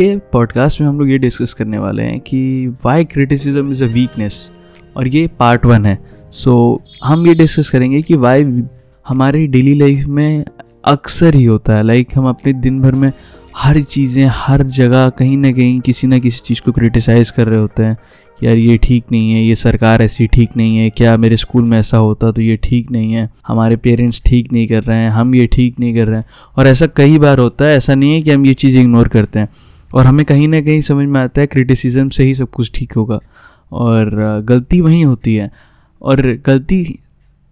के पॉडकास्ट में हम लोग ये डिस्कस करने वाले हैं कि why criticism is a weakness और ये पार्ट वन है। सो so, हम ये डिस्कस करेंगे कि वाई हमारी डेली लाइफ में अक्सर ही होता है। लाइक like हम अपने दिन भर में हर चीज़ें हर जगह कहीं ना कहीं किसी ना किसी चीज़ को क्रिटिसाइज़ कर रहे होते हैं कि यार ये ठीक नहीं है ये सरकार ऐसी ठीक नहीं है क्या मेरे स्कूल में ऐसा होता तो ये ठीक नहीं है हमारे पेरेंट्स ठीक नहीं कर रहे हैं हम ये ठीक नहीं कर रहे हैं। और ऐसा कई बार होता है ऐसा नहीं है कि हम ये चीज़ इग्नोर करते हैं। और हमें कहीं ना कहीं समझ में आता है क्रिटिसिज्म से ही सब कुछ ठीक होगा। और गलती वहीं होती है। और गलती,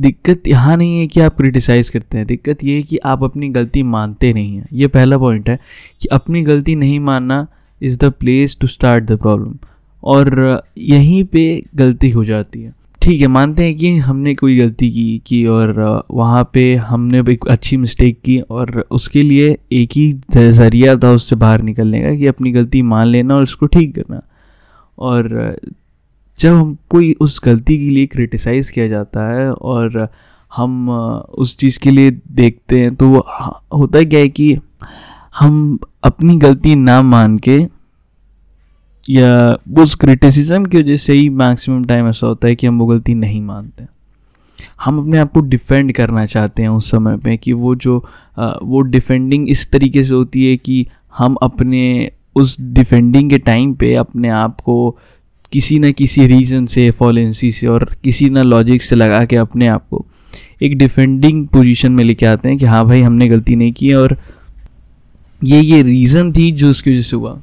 दिक्कत यहाँ नहीं है कि आप क्रिटिसाइज़ करते हैं। दिक्कत ये है कि आप अपनी गलती मानते नहीं हैं। ये पहला पॉइंट है कि अपनी गलती नहीं मानना is the place to start the problem और यहीं पे गलती हो जाती है। ठीक है, मानते हैं कि हमने कोई गलती की की और वहाँ पे हमने एक अच्छी मिस्टेक की और उसके लिए एक ही ज़रिया था उससे बाहर निकलने का कि अपनी गलती मान लेना और उसको ठीक करना। और, जब हम कोई उस गलती के लिए क्रिटिसाइज़ किया जाता है और हम उस चीज़ के लिए देखते हैं तो होता क्या है कि हम अपनी गलती ना मान के या उस क्रिटिसिज्म की वजह से ही मैक्सिमम टाइम ऐसा होता है कि हम वो गलती नहीं मानते। हम अपने आप को डिफेंड करना चाहते हैं उस समय पे कि वो जो वो डिफेंडिंग इस तरीके से होती है कि हम अपने उस डिफेंडिंग के टाइम पे अपने आप को किसी न किसी रीज़न से फॉलेंसी से और किसी ना लॉजिक से लगा के अपने आप को एक डिफेंडिंग पोजीशन में लेके आते हैं कि हाँ भाई हमने गलती नहीं की और ये ये रीज़न थी जो उसकी वजह से हुआ।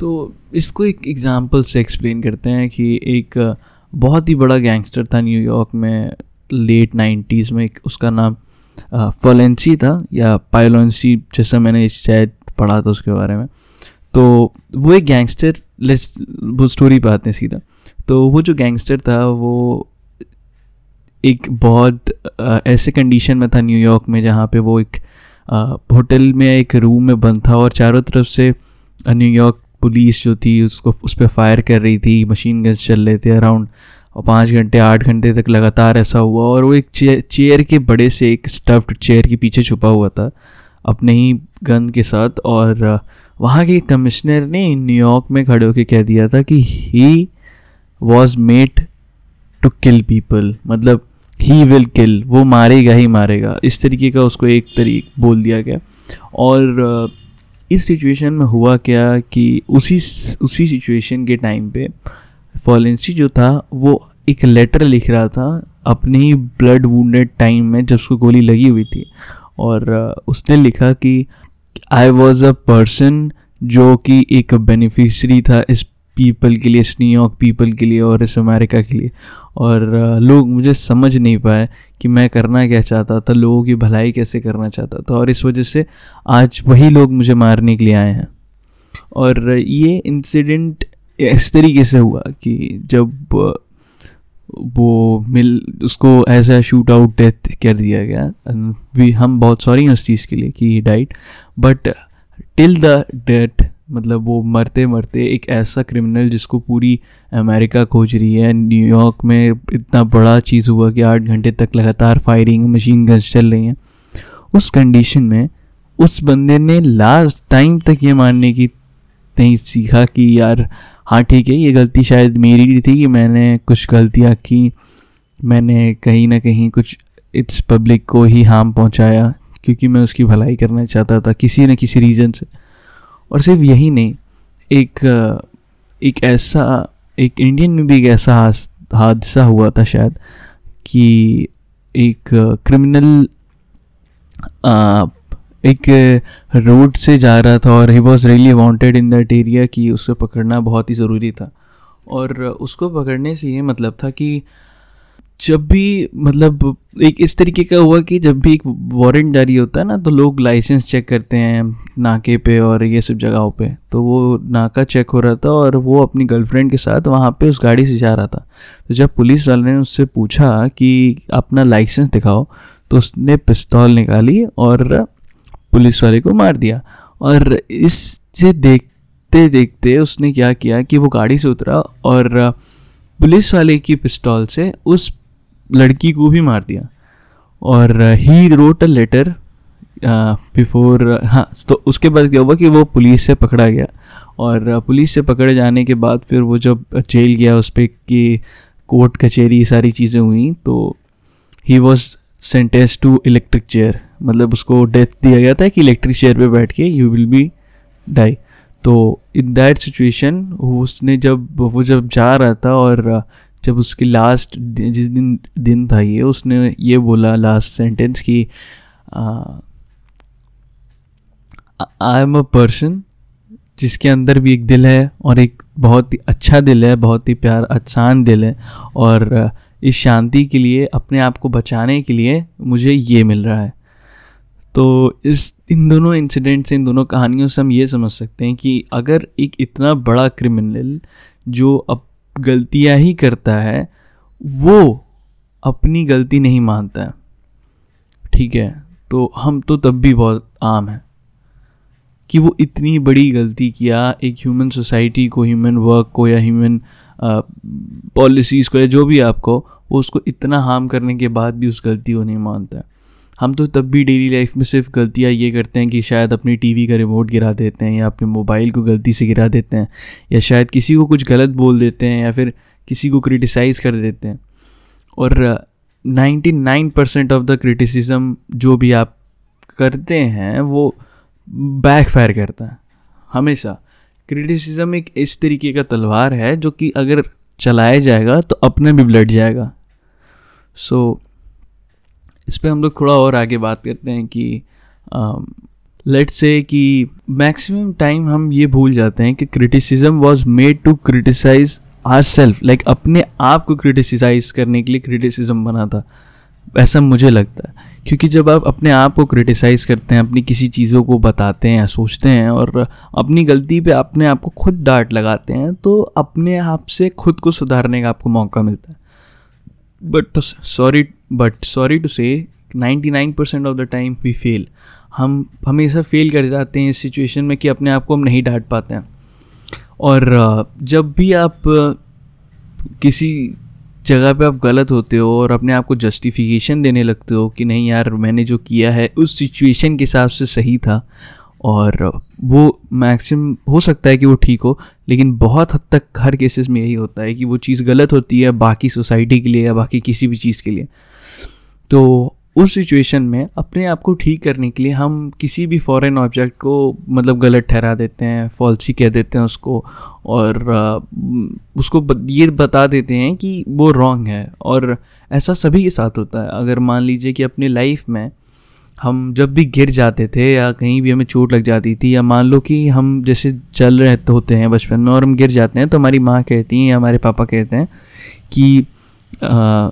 तो इसको एक एग्ज़ाम्पल से एक्सप्लेन करते हैं कि एक बहुत ही बड़ा गैंगस्टर था न्यूयॉर्क में लेट नाइन्टीज़ में, एक उसका नाम फॉलेंसी था, या पायलोंसी जैसा मैंने शायद पढ़ा था उसके बारे में। तो वो एक गैंगस्टर लेट्स वो स्टोरी पे आते हैं सीधा। तो वो जो गैंगस्टर था, वो एक बहुत ऐसे कंडीशन में था न्यूयॉर्क में, जहाँ पे वो एक होटल में, एक रूम में बंद था और चारों तरफ़ से न्यूयॉर्क पुलिस जो थी, उसको उस पर फायर कर रही थी मशीन गन्स चल रहे थे अराउंड और पाँच घंटे, आठ घंटे तक लगातार ऐसा हुआ, और वो एक चेयर के बड़े से एक स्टफ्ड चेयर के पीछे छुपा हुआ था, अपने ही गन के साथ, और, वहाँ के कमिश्नर ने न्यूयॉर्क में खड़े होकर कह दिया था कि he was made to kill people मतलब ही विल किल वो मारेगा ही मारेगा, इस तरीके का उसको एक तरीक बोल दिया गया, और इस सिचुएशन में हुआ क्या कि उसी उसी सिचुएशन के टाइम पे फॉलेंसी जो था, वो एक लेटर लिख रहा था अपने ही ब्लड वूडेड टाइम में जब उसको गोली लगी हुई थी। और उसने लिखा कि आई वॉज़ अ पर्सन जो कि एक बेनिफिशरी था इस पीपल के लिए न्यूयॉर्क पीपल के लिए और इस अमेरिका के लिए। और लोग मुझे समझ नहीं पाए कि मैं करना क्या चाहता था, लोगों की भलाई कैसे करना चाहता था। और इस वजह से आज वही लोग मुझे मारने के लिए आए हैं। और, ये इंसिडेंट इस तरीके से हुआ कि जब वो मिल, उसको as a shoot out death कर दिया गया। वी हम बहुत सॉरी हैं उस चीज़ के लिए कि he died but till the death मतलब वो मरते मरते एक ऐसा क्रिमिनल जिसको पूरी अमेरिका खोज रही है। न्यूयॉर्क में इतना बड़ा चीज़ हुआ कि आठ घंटे तक लगातार फायरिंग मशीन गन्स चल रही हैं। उस कंडीशन में उस बंदे ने लास्ट टाइम तक ये मानने की नहीं सीखा कि यार हाँ ठीक है, ये गलती शायद मेरी थी कि मैंने कुछ गलतियाँ की। मैंने कहीं ना कहीं कुछ इस पब्लिक को ही हार्म पहुँचाया, क्योंकि मैं उसकी भलाई करना चाहता था किसी न किसी रीज़न से। और सिर्फ़ यही नहीं, एक एक ऐसा, एक इंडियन में भी एक ऐसा हादसा हुआ था शायद कि एक क्रिमिनल एक रोड से जा रहा था और he was really wanted in that area कि उसको पकड़ना बहुत ही ज़रूरी था। और उसको पकड़ने से ये मतलब था कि जब भी मतलब एक इस तरीके का हुआ कि जब भी एक वारंट जारी होता है ना तो लोग लाइसेंस चेक करते हैं नाके पे और ये सब जगहों पे। तो वो नाका चेक हो रहा था और वो अपनी गर्लफ्रेंड के साथ वहाँ पे उस गाड़ी से जा रहा था। तो जब पुलिस वाले ने उससे पूछा कि अपना लाइसेंस दिखाओ तो उसने पिस्तौल निकाली और पुलिस वाले को मार दिया। और इससे देखते देखते उसने क्या किया कि वो गाड़ी से उतरा और पुलिस वाले की पिस्तौल से उस लड़की को भी मार दिया। और he wrote a letter before हाँ तो उसके बाद क्या हुआ कि वो पुलिस से पकड़ा गया। और पुलिस से पकड़े जाने के बाद फिर वो जब जेल गया उस पर कि कोर्ट, कचहरी सारी चीज़ें हुई तो he was sentence to electric chair मतलब उसको डेथ दिया गया था कि इलेक्ट्रिक चेयर पे बैठ के यू विल बी डाई तो इन दैट सिचुएशन उसने जब, वो जब जा रहा था और जब उसकी लास्ट जिस दिन दिन था ये, उसने ये बोला लास्ट सेंटेंस कि आई एम अ पर्सन जिसके अंदर भी एक दिल है और एक बहुत ही अच्छा दिल है, बहुत ही प्यार, आसान दिल है और इस शांति के लिए, अपने आप को बचाने के लिए मुझे ये मिल रहा है। तो इस, इन दोनों इंसिडेंट से इन दोनों कहानियों से हम ये समझ सकते हैं कि अगर एक इतना बड़ा क्रिमिनल जो अब गलतियाँ ही करता है, वो अपनी गलती नहीं मानता है। ठीक है तो हम तो तब भी बहुत आम हैं कि वो इतनी बड़ी गलती किया एक ह्यूमन सोसाइटी को ह्यूमन वर्क को या ह्यूमन पॉलिसीज़ को या जो भी आपको, वो उसको इतना हार्म करने के बाद भी उस गलती को नहीं मानता है। हम तो तब भी डेली लाइफ में सिर्फ़ गलतियाँ ये करते हैं कि शायद अपनी टीवी का रिमोट गिरा देते हैं या अपने मोबाइल को गलती से गिरा देते हैं या शायद किसी को कुछ गलत बोल देते हैं या फिर किसी को क्रिटिसाइज़ कर देते हैं। और ninety nine percent of the criticism जो भी आप करते हैं वो बैक फायर करता है हमेशा। क्रिटिसिज्म एक इस तरीके का तलवार है जो कि अगर चलाया जाएगा तो अपने भी ब्लड जाएगा। सो so, इस पर हम लोग थोड़ा और आगे बात करते हैं कि लेट um, से कि मैक्सिमम टाइम हम ये भूल जाते हैं कि criticism was made to criticize our self like अपने आप को क्रिटिसाइज करने के लिए क्रिटिसिज्म बना था। ऐसा मुझे लगता है। क्योंकि जब आप अपने आप को क्रिटिसाइज करते हैं अपनी किसी चीज़ों को बताते हैं सोचते हैं और अपनी गलती पे अपने आप को खुद डांट लगाते हैं तो अपने आप से खुद को सुधारने का आपको मौका मिलता है। But sorry but sorry to say ninety nine percent of the time we fail हम हमेशा फेल कर जाते हैं इस सिचुएशन में कि अपने आप को हम नहीं डांट पाते हैं। और जब भी आप किसी जगह पे आप गलत होते हो और अपने आप को जस्टिफिकेशन देने लगते हो कि नहीं यार, मैंने जो किया है, उस सिचुएशन के हिसाब से सही था और वो मैक्सिम हो सकता है कि वो ठीक हो, लेकिन बहुत हद तक हर केसेस में यही होता है कि वो चीज़ गलत होती है बाकी सोसाइटी के लिए या बाकी किसी भी चीज़ के लिए। तो उस सिचुएशन में अपने आप को ठीक करने के लिए हम किसी भी फॉरेन ऑब्जेक्ट को मतलब गलत ठहरा देते हैं फॉल्सी कह देते हैं उसको और उसको ये बता देते हैं कि वो रॉन्ग है और ऐसा सभी के साथ होता है। अगर मान लीजिए कि अपनी लाइफ में हम जब भी गिर जाते थे या कहीं भी हमें चोट लग जाती थी या मान लो कि हम जैसे चल रहे होते हैं बचपन में और हम गिर जाते हैं तो हमारी माँ कहती हैं या हमारे पापा कहते हैं कि आ,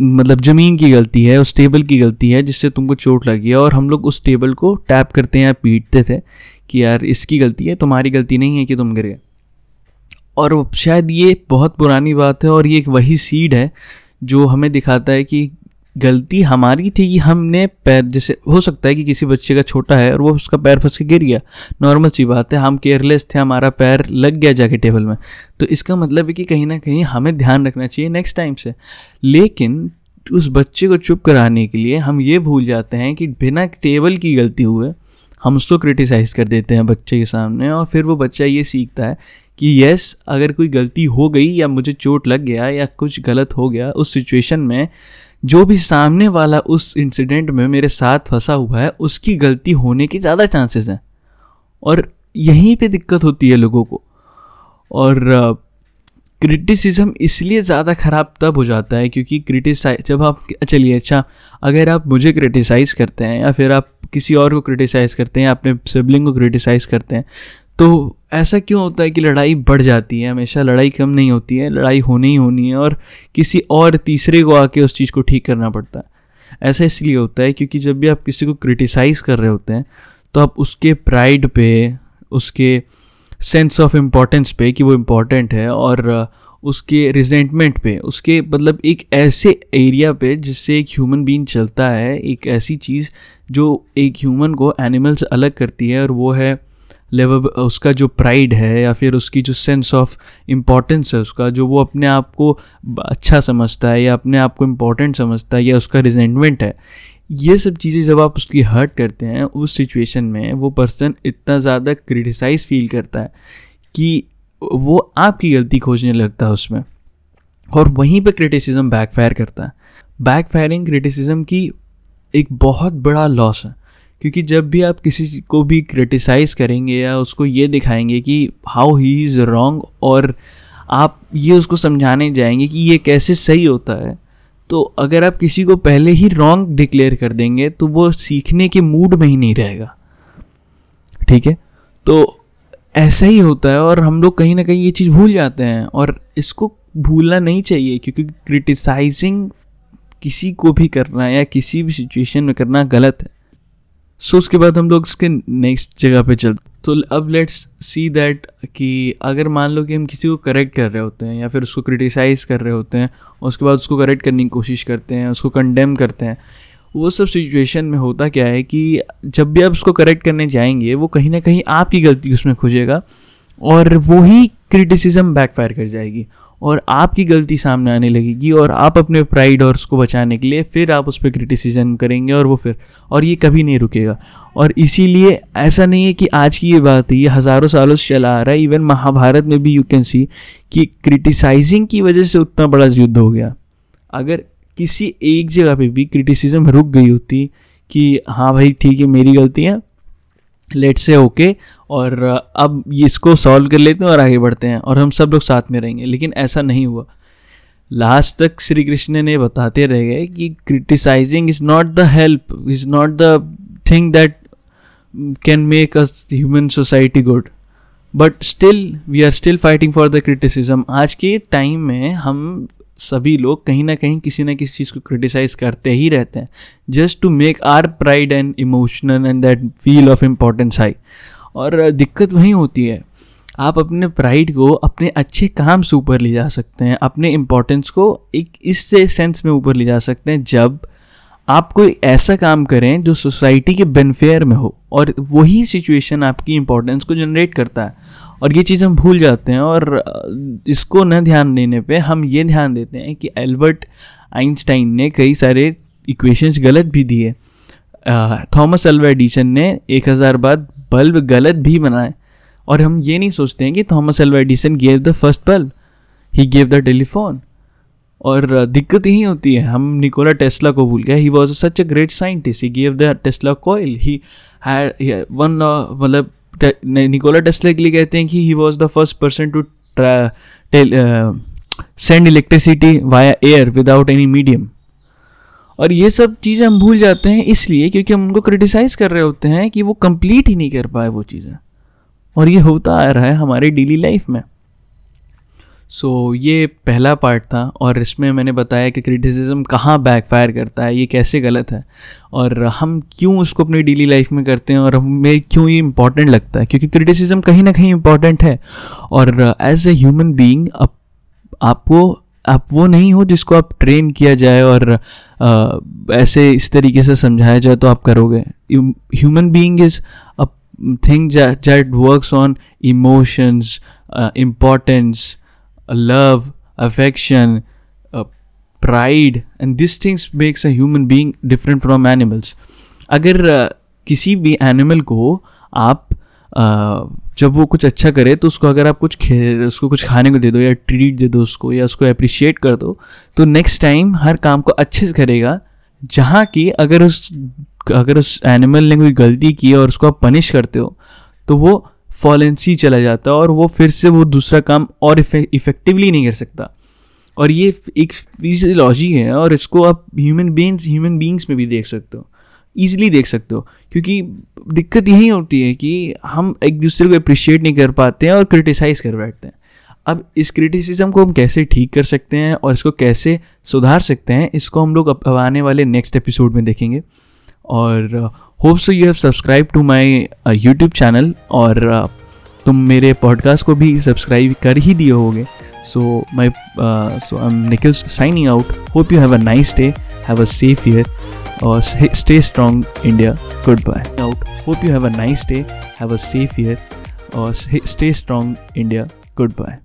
मतलब ज़मीन की गलती है, उस टेबल की गलती है जिससे तुमको चोट लगी है और हम लोग उस टेबल को टैप करते हैं या पीटते थे कि यार इसकी गलती है, तुम्हारी गलती नहीं है कि तुम गिर। गए और शायद ये बहुत पुरानी बात है और ये एक वही सीड है जो हमें दिखाता है कि गलती हमारी थी कि हमने पैर, जैसे हो सकता है कि किसी बच्चे का छोटा है और वो उसका पैर फंस के गिर गया। नॉर्मल सी बात है, हम केयरलेस थे, हमारा पैर लग गया जाके टेबल में। तो इसका मतलब है कि कहीं ना कहीं हमें ध्यान रखना चाहिए नेक्स्ट टाइम से। लेकिन उस बच्चे को चुप कराने के लिए हम ये भूल जाते हैं कि बिना टेबल की गलती हुए हम उसको क्रिटिसाइज़ कर देते हैं बच्चे के सामने और फिर वो बच्चा ये सीखता है कि यस अगर कोई गलती हो गई या मुझे चोट लग गया या कुछ गलत हो गया, उस सिचुएशन में जो भी सामने वाला उस इंसिडेंट में मेरे साथ फंसा हुआ है, उसकी गलती होने के ज़्यादा चांसेस हैं। और यहीं पे दिक्कत होती है लोगों को। और क्रिटिसिज्म इसलिए ज़्यादा ख़राब तब हो जाता है क्योंकि क्रिटिसाइज जब आप, चलिए अच्छा अगर आप मुझे क्रिटिसाइज़ करते हैं या फिर आप किसी और को क्रिटिसाइज़ करते हैं, अपने सिबलिंग को क्रिटिसाइज़ करते हैं तो ऐसा क्यों होता है कि लड़ाई बढ़ जाती है? हमेशा लड़ाई कम नहीं होती है, लड़ाई होनी ही होनी है और किसी और तीसरे को आके उस चीज़ को ठीक करना पड़ता है। ऐसा इसलिए होता है क्योंकि जब भी आप किसी को क्रिटिसाइज़ कर रहे होते हैं तो आप उसके प्राइड पे, उसके सेंस ऑफ़ इम्पोर्टेंस पे कि वो इम्पोर्टेंट है और उसके रिजेंटमेंट पे, उसके मतलब एक ऐसे एरिया पे जिससे एक ह्यूमन बीन चलता है, एक ऐसी चीज़ जो एक ह्यूमन को एनिमल से अलग करती है और वो है लेवल उसका जो प्राइड है या फिर उसकी जो सेंस ऑफ़ इम्पोर्टेंस है उसका, जो वो अपने आप को अच्छा समझता है या अपने आप को इम्पोर्टेंट समझता है या उसका रिजेंटमेंट है, ये सब चीज़ें जब आप उसकी हर्ट करते हैं, उस सिचुएशन में वो पर्सन इतना ज़्यादा क्रिटिसाइज फील करता है कि वो आपकी गलती खोजने लगता है उसमें और वहीं पे क्रिटिसिज्म बैकफायर करता है। बैकफायरिंग क्रिटिसिज्म की एक बहुत बड़ा लॉस है। क्योंकि जब भी आप किसी को भी क्रिटिसाइज़ करेंगे या उसको ये दिखाएँगे कि हाउ ही इज़ रॉन्ग और आप ये उसको समझाने जाएँगे कि ये कैसे सही होता है तो अगर आप किसी को पहले ही रॉन्ग डिक्लेयर कर देंगे तो वो सीखने के मूड में ही नहीं रहेगा। ठीक है? तो ऐसा ही होता है और हम लोग कहीं ना कहीं ये चीज़ भूल जाते हैं और इसको भूलना नहीं चाहिए क्योंकि क्रिटिसाइजिंग किसी को भी करना या किसी भी सिचुएशन में करना गलत है। सो उसके बाद हम लोग इसके नेक्स्ट जगह पे चलते तो अब लेट्स सी दैट कि अगर मान लो कि हम किसी को करेक्ट कर रहे होते हैं या फिर उसको क्रिटिसाइज़ कर रहे होते हैं, उसके बाद उसको करेक्ट करने की कोशिश करते हैं, उसको कंडेम करते हैं, वो सब सिचुएशन में होता क्या है कि जब भी आप उसको करेक्ट करने जाएँगे, वो कहीं ना कहीं आपकी गलती उसमें खुजेगा और वही क्रिटिसिज्म बैकफायर कर जाएगी। और आपकी गलती सामने आने लगेगी और आप अपने प्राइड और उसको बचाने के लिए फिर आप उस पर क्रिटिसिज्म करेंगे और वो फिर, और ये कभी नहीं रुकेगा। और इसीलिए ऐसा नहीं है कि आज की ये बात है, ये हज़ारों सालों से चला आ रहा है। इवन महाभारत में भी यू कैन सी कि क्रिटिसाइजिंग की वजह से उतना बड़ा युद्ध हो गया। अगर किसी एक जगह पे भी क्रिटिसिज्म रुक गई होती कि हाँ भाई ठीक है, मेरी गलती है लेट से ओके और अब इसको सॉल्व कर लेते हैं और आगे बढ़ते हैं और हम सब लोग साथ में रहेंगे, लेकिन ऐसा नहीं हुआ। लास्ट तक श्री कृष्ण ने बताते रह गए कि criticising is not the help is not the thing that can make a human society good but still we are still fighting for the criticism आज के टाइम में हम सभी लोग कहीं ना कहीं किसी ना किसी चीज़ को क्रिटिसाइज करते ही रहते हैं just to make our pride and emotional and that feel of importance high और दिक्कत वहीं होती है। आप अपने प्राइड को अपने अच्छे काम से ऊपर ले जा सकते हैं। अपने इम्पोर्टेंस को एक इस सेंस में ऊपर ले जा सकते हैं, जब आप कोई ऐसा काम करें जो सोसाइटी के बेनफेयर में हो और वही सिचुएशन आपकी इम्पोर्टेंस को जनरेट करता है। और ये चीज़ हम भूल जाते हैं और इसको न ध्यान देने पे हम ये ध्यान देते हैं कि एल्बर्ट आइंस्टाइन ने कई सारे इक्वेशंस गलत भी दिए। थॉमस अल्वा एडिसन ने एक हज़ार बाद बल्ब गलत भी बनाए। और हम ये नहीं सोचते हैं कि Thomas Alva Edison gave the first bulb he gave the telephone और दिक्कत यही होती है, हम निकोला टेस्ला को भूल गए। He was such a great scientist he gave the Tesla coil he won मतलब निकोला टेस्ला के लिए कहते हैं कि he was the first person to send electricity via air without any medium और ये सब चीज़ें हम भूल जाते हैं इसलिए क्योंकि हम उनको क्रिटिसाइज़ कर रहे होते हैं कि वो कंप्लीट ही नहीं कर पाए वो चीज़ें। और ये होता आ रहा है हमारी डेली लाइफ में। सो so, ये पहला पार्ट था और इसमें मैंने बताया कि क्रिटिसिज्म कहाँ बैकफायर करता है ये कैसे गलत है। और हम क्यों उसको अपनी डेली लाइफ में करते हैं और हमें क्यों ये इंपॉर्टेंट लगता है? क्योंकि क्रिटिसिज्म कहीं ना कहीं इंपॉर्टेंट है। और एज ए ह्यूमन बीइंग आपको आप वो नहीं हो जिसको आप ट्रेन किया जाए और आ, ऐसे इस तरीके से समझाया जाए तो आप करोगे human being is a thing that works on emotions importance love uh, pride, and these things makes a human being different from animals. अगर किसी भी एनिमल को आप जब वो कुछ अच्छा करे तो उसको अगर आप कुछ उसको कुछ खाने को दे दो या ट्रीट दे दो उसको या उसको अप्रिशिएट कर दो तो नेक्स्ट टाइम हर काम को अच्छे से करेगा। जहाँ की अगर उस अगर उस एनिमल ने कोई गलती की है और उसको आप पनिश करते हो तो वो फॉलेंसी चला जाता है और वो फिर से वो दूसरा काम और इफेक्टिवली नहीं कर सकता। और ये एक फिजियोलॉजी है और इसको आप ह्यूमन बींग्स ह्यूमन बींग्स में भी देख सकते हो। ईजिली देख सकते हो। क्योंकि दिक्कत यही होती है कि हम एक दूसरे को अप्रिशिएट नहीं कर पाते हैं और क्रिटिसाइज़ कर बैठते हैं। अब इस क्रिटिसिज्म को हम कैसे ठीक कर सकते हैं और इसको कैसे सुधार सकते हैं इसको हम लोग अब आने वाले नेक्स्ट एपिसोड में देखेंगे। और hope so you have subscribe to my YouTube channel और uh, तुम मेरे पॉडकास्ट को भी सब्सक्राइब कर ही दिए होगे। So my so I am Nikhil signing out hope you have a nice day have a safe year or stay strong India. Goodbye. Out hope you have a nice day. Have a safe year. Or stay strong India. Goodbye.